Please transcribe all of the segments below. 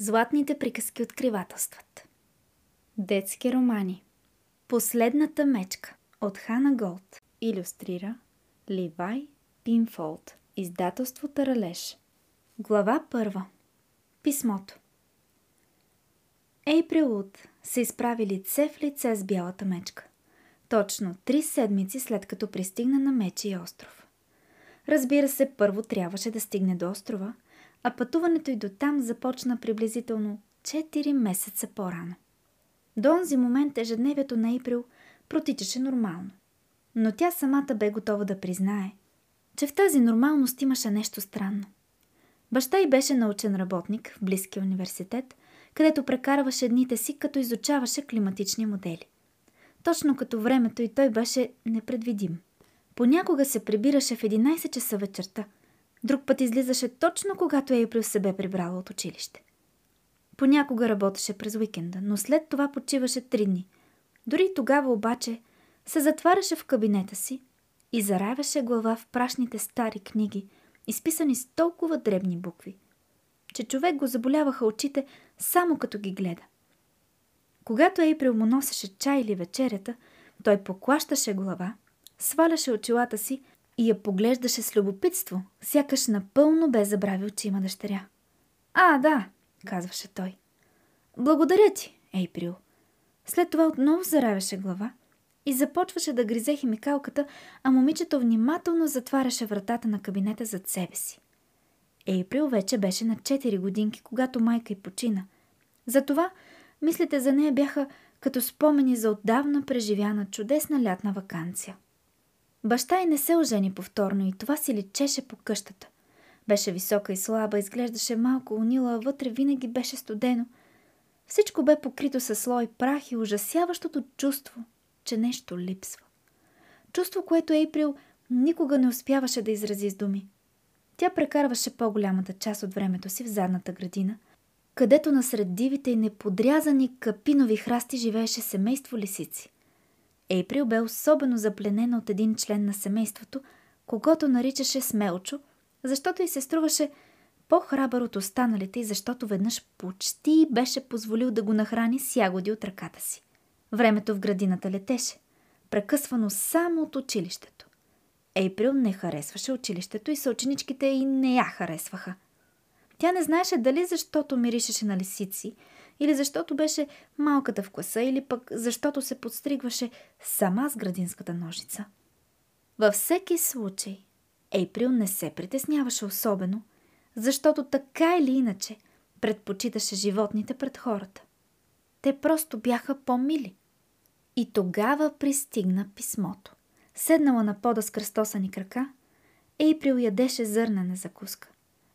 Златните приказки откривателстват. Детски романи. Последната мечка от Хана Голд. Илюстрира Ливай Пинфолд. Издателство Таралеж. Глава първа. Писмото. Ейприл Уд се изправи лице в лице с бялата мечка. Точно три седмици след като пристигна на Мечи остров. Разбира се, първо трябваше да стигне до острова – а пътуването й до там започна приблизително 4 месеца по-рано. До онзи момент ежедневието на Иприл протичаше нормално. Но тя самата бе готова да признае, че в тази нормалност имаше нещо странно. Баща й беше научен работник в близкия университет, където прекарваше дните си, като изучаваше климатични модели. Точно като времето и той беше непредвидим. Понякога се прибираше в 11 часа вечерта – Друг път излизаше точно когато Ейприл се бе прибрала от училище. Понякога работеше през уикенда, но след това почиваше три дни. Дори тогава обаче се затваряше в кабинета си и заравяше глава в прашните стари книги, изписани с толкова дребни букви, че човек го заболяваха очите само като ги гледа. Когато Ейприл му носеше чай или вечерята, той поклащаше глава, сваляше очилата си и я поглеждаше с любопитство, сякаш напълно бе забравил, че има дъщеря. А, да, казваше той. Благодаря ти, Ейприл. След това отново заравяше глава и започваше да гризе химикалката, а момичето внимателно затваряше вратата на кабинета зад себе си. Ейприл вече беше на 4 годинки, когато майка й почина. Затова мислите за нея бяха като спомени за отдавна преживяна чудесна лятна вакансия – Баща й не се ожени повторно и това си личеше по къщата. Беше висока и слаба, изглеждаше малко унила, а вътре винаги беше студено. Всичко бе покрито със слой прах и ужасяващото чувство, че нещо липсва. Чувство, което Ейприл никога не успяваше да изрази с думи. Тя прекарваше по-голямата част от времето си в задната градина, където насред дивите и неподрязани капинови храсти живееше семейство лисици. Ейприл бе особено запленена от един член на семейството, когато наричаше Смелчо, защото й се струваше по-храбър от останалите и защото веднъж почти беше позволил да го нахрани с ягоди от ръката си. Времето в градината летеше, прекъсвано само от училището. Ейприл не харесваше училището и съученичките и не я харесваха. Тя не знаеше дали защото миришеше на лисици или защото беше малката в класа, или пък защото се подстригваше сама с градинската ножица. Във всеки случай, Ейприл не се притесняваше особено, защото така или иначе предпочиташе животните пред хората. Те просто бяха по-мили. И тогава пристигна писмото. Седнала на пода с кръстосани крака, Ейприл ядеше зърнена закуска.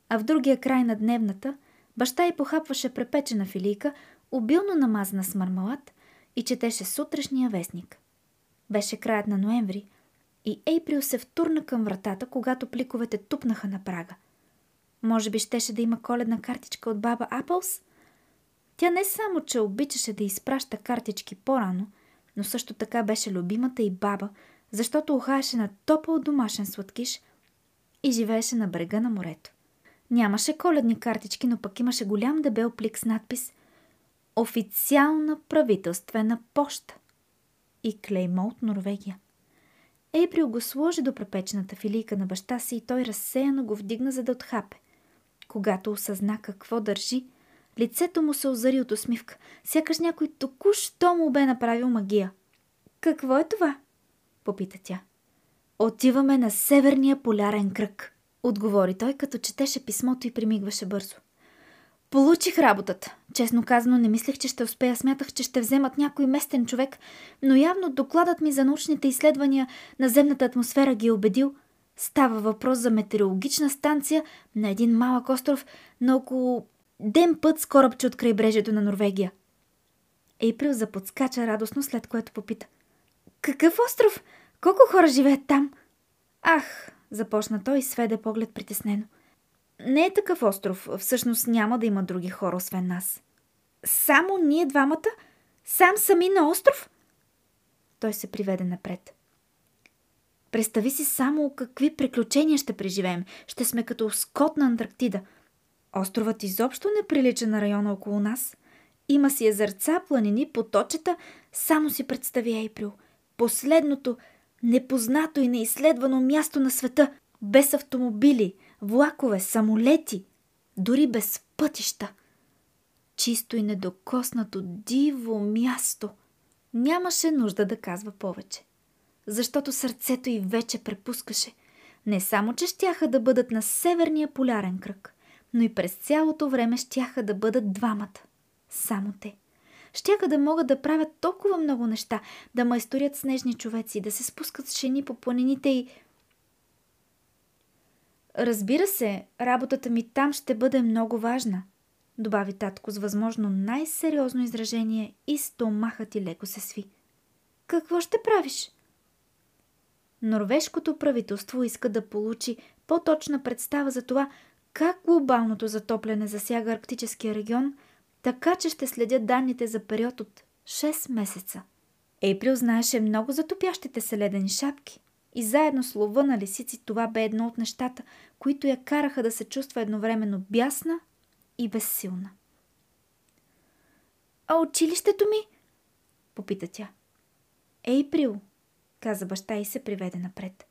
А в другия край на дневната Баща й похапваше препечена филийка, обилно намазана с мармалад и четеше сутрешния вестник. Беше краят на ноември и Ейприл се втурна към вратата, когато пликовете тупнаха на прага. Може би щеше да има коледна картичка от баба Аплс? Тя не само, че обичаше да изпраща картички по-рано, но също така беше любимата и баба, защото ухаеше на топъл домашен сладкиш и живееше на брега на морето. Нямаше коледни картички, но пък имаше голям дебел плик с надпис Официална правителствена поща и клеймо от Норвегия. Ейприл го сложи до препечената филийка на баща си и той разсеяно го вдигна, за да отхапе. Когато осъзна какво държи, лицето му се озари от усмивка, сякаш някой току-що му бе направил магия. Какво е това? попита тя. Отиваме на Северния полярен кръг. Отговори той, като четеше писмото и примигваше бързо. Получих работата. Честно казано, не мислех, че ще успея. Смятах, че ще вземат някой местен човек, но явно докладът ми за научните изследвания на земната атмосфера ги е убедил. Става въпрос за метеорологична станция на един малък остров на около ден път с корабче от крайбрежието на Норвегия. Ейприл заподскача радостно, след което попита. Какъв остров? Колко хора живеят там? Ах, Започна той и сведе поглед притеснено. Не е такъв остров. Всъщност няма да има други хора, освен нас. Само ние двамата? Сам сами на остров? Той се приведе напред. Представи си само какви приключения ще преживеем. Ще сме като скот на Антарктида. Островът изобщо не прилича на района около нас. Има си езерца, планини, поточета. Само си представи Ейприл. Последното, непознато и неизследвано място на света. Без автомобили, влакове, самолети. Дори без пътища. Чисто и недокоснато диво място. Нямаше нужда да казва повече. Защото сърцето й вече препускаше. Не само, че щяха да бъдат на северния полярен кръг, но и през цялото време щяха да бъдат двамата. Само те. Щяха да могат да правят толкова много неща, да майсторят снежни човеци, да се спускат с шени по планините и... Разбира се, работата ми там ще бъде много важна, добави татко с възможно най-сериозно изражение и стомахът ти леко се сви. Какво ще правиш? Норвежкото правителство иска да получи по-точна представа за това как глобалното затопляне засяга арктическия регион, така че ще следят данните за период от 6 месеца. Ейприл знаеше много за топящите се ледени шапки. И заедно с лова на лисици това бе едно от нещата, които я караха да се чувства едновременно бясна и безсилна. А училището ми? Попита тя. Ейприл, каза баща и се приведе напред.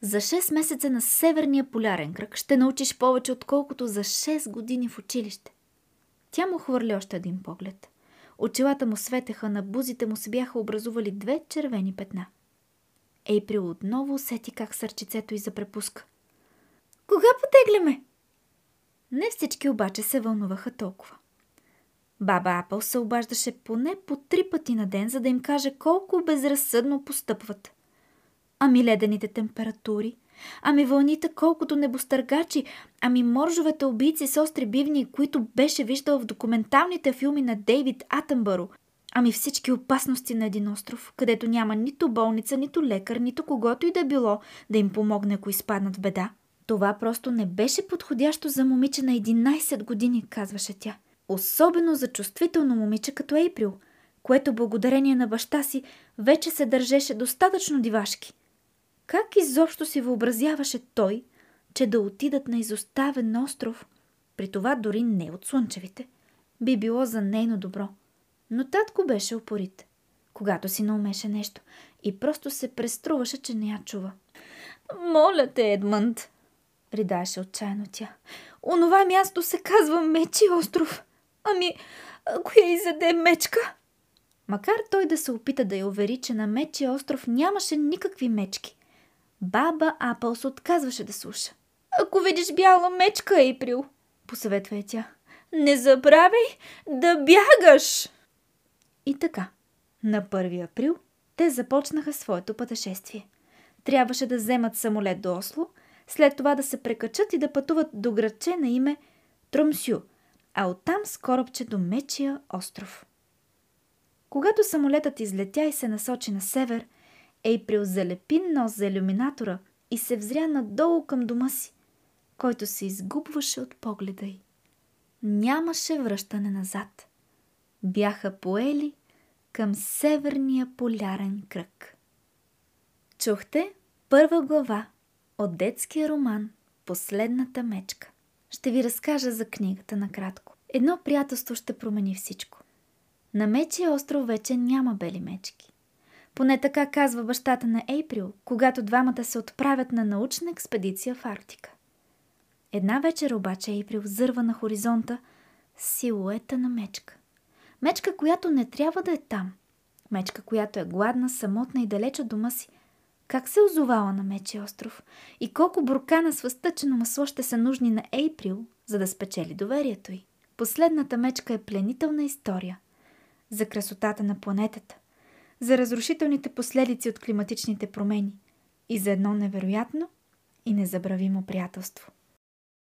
За 6 месеца на Северния полярен кръг ще научиш повече, отколкото за 6 години в училище. Тя му хвърли още един поглед. Очилата му светеха, на бузите му се бяха образували две червени петна. Ейприл отново усети как сърчицето й запрепуска. Кога потегляме? Не всички обаче се вълнуваха толкова. Баба Апъл се обаждаше поне по три пъти на ден, за да им каже колко безразсъдно постъпват. Ами ледените температури, ами вълните колкото небостъргачи, ами моржовете убийци с остри бивни, които беше виждал в документалните филми на Дейвид Атънбъро, ами всички опасности на един остров, където няма нито болница, нито лекар, нито когото и да било да им помогне, ако изпаднат в беда. Това просто не беше подходящо за момиче на 11 години, казваше тя. Особено за чувствително момиче като Ейприл, което благодарение на баща си вече се държеше достатъчно дивашки. Как изобщо си въобразяваше той, че да отидат на изоставен остров, при това дори не от слънчевите, би било за нейно добро. Но татко беше упорит, когато си наумеше нещо и просто се преструваше, че не я чува. Моля те, Едмънд, ридаше отчаяно тя. Онова място се казва Мечи остров. Ами, коя изяде мечка? Макар той да се опита да я увери, че на Мечи остров нямаше никакви мечки, баба Апълс отказваше да слуша. Ако видиш бяла мечка, Ейприл, посъветва я тя, не забравяй да бягаш! И така, на 1 април те започнаха своето пътешествие. Трябваше да вземат самолет до Осло – след това да се прекачат и да пътуват до градче на име Тромсю, а оттам с корабче до Мечия остров. Когато самолетът излетя и се насочи на север, Ейприл залепи нос за иллюминатора и се взря надолу към дома си, който се изгубваше от погледа й. Нямаше връщане назад. Бяха поели към северния полярен кръг. Чухте първа глава от детския роман Последната мечка. Ще ви разкажа за книгата накратко. Едно приятелство ще промени всичко. На Мечия остров вече няма бели мечки. Поне така казва бащата на Ейприл, когато двамата се отправят на научна експедиция в Арктика. Една вечер обаче Ейприл зърва на хоризонта силуета на мечка. Мечка, която не трябва да е там. Мечка, която е гладна, самотна и далеч от дома си – как се озовала на Мечи остров и колко буркана с възтъчено масло ще са нужни на Ейприл, за да спечели доверието й. Последната мечка е пленителна история за красотата на планетата, за разрушителните последици от климатичните промени и за едно невероятно и незабравимо приятелство.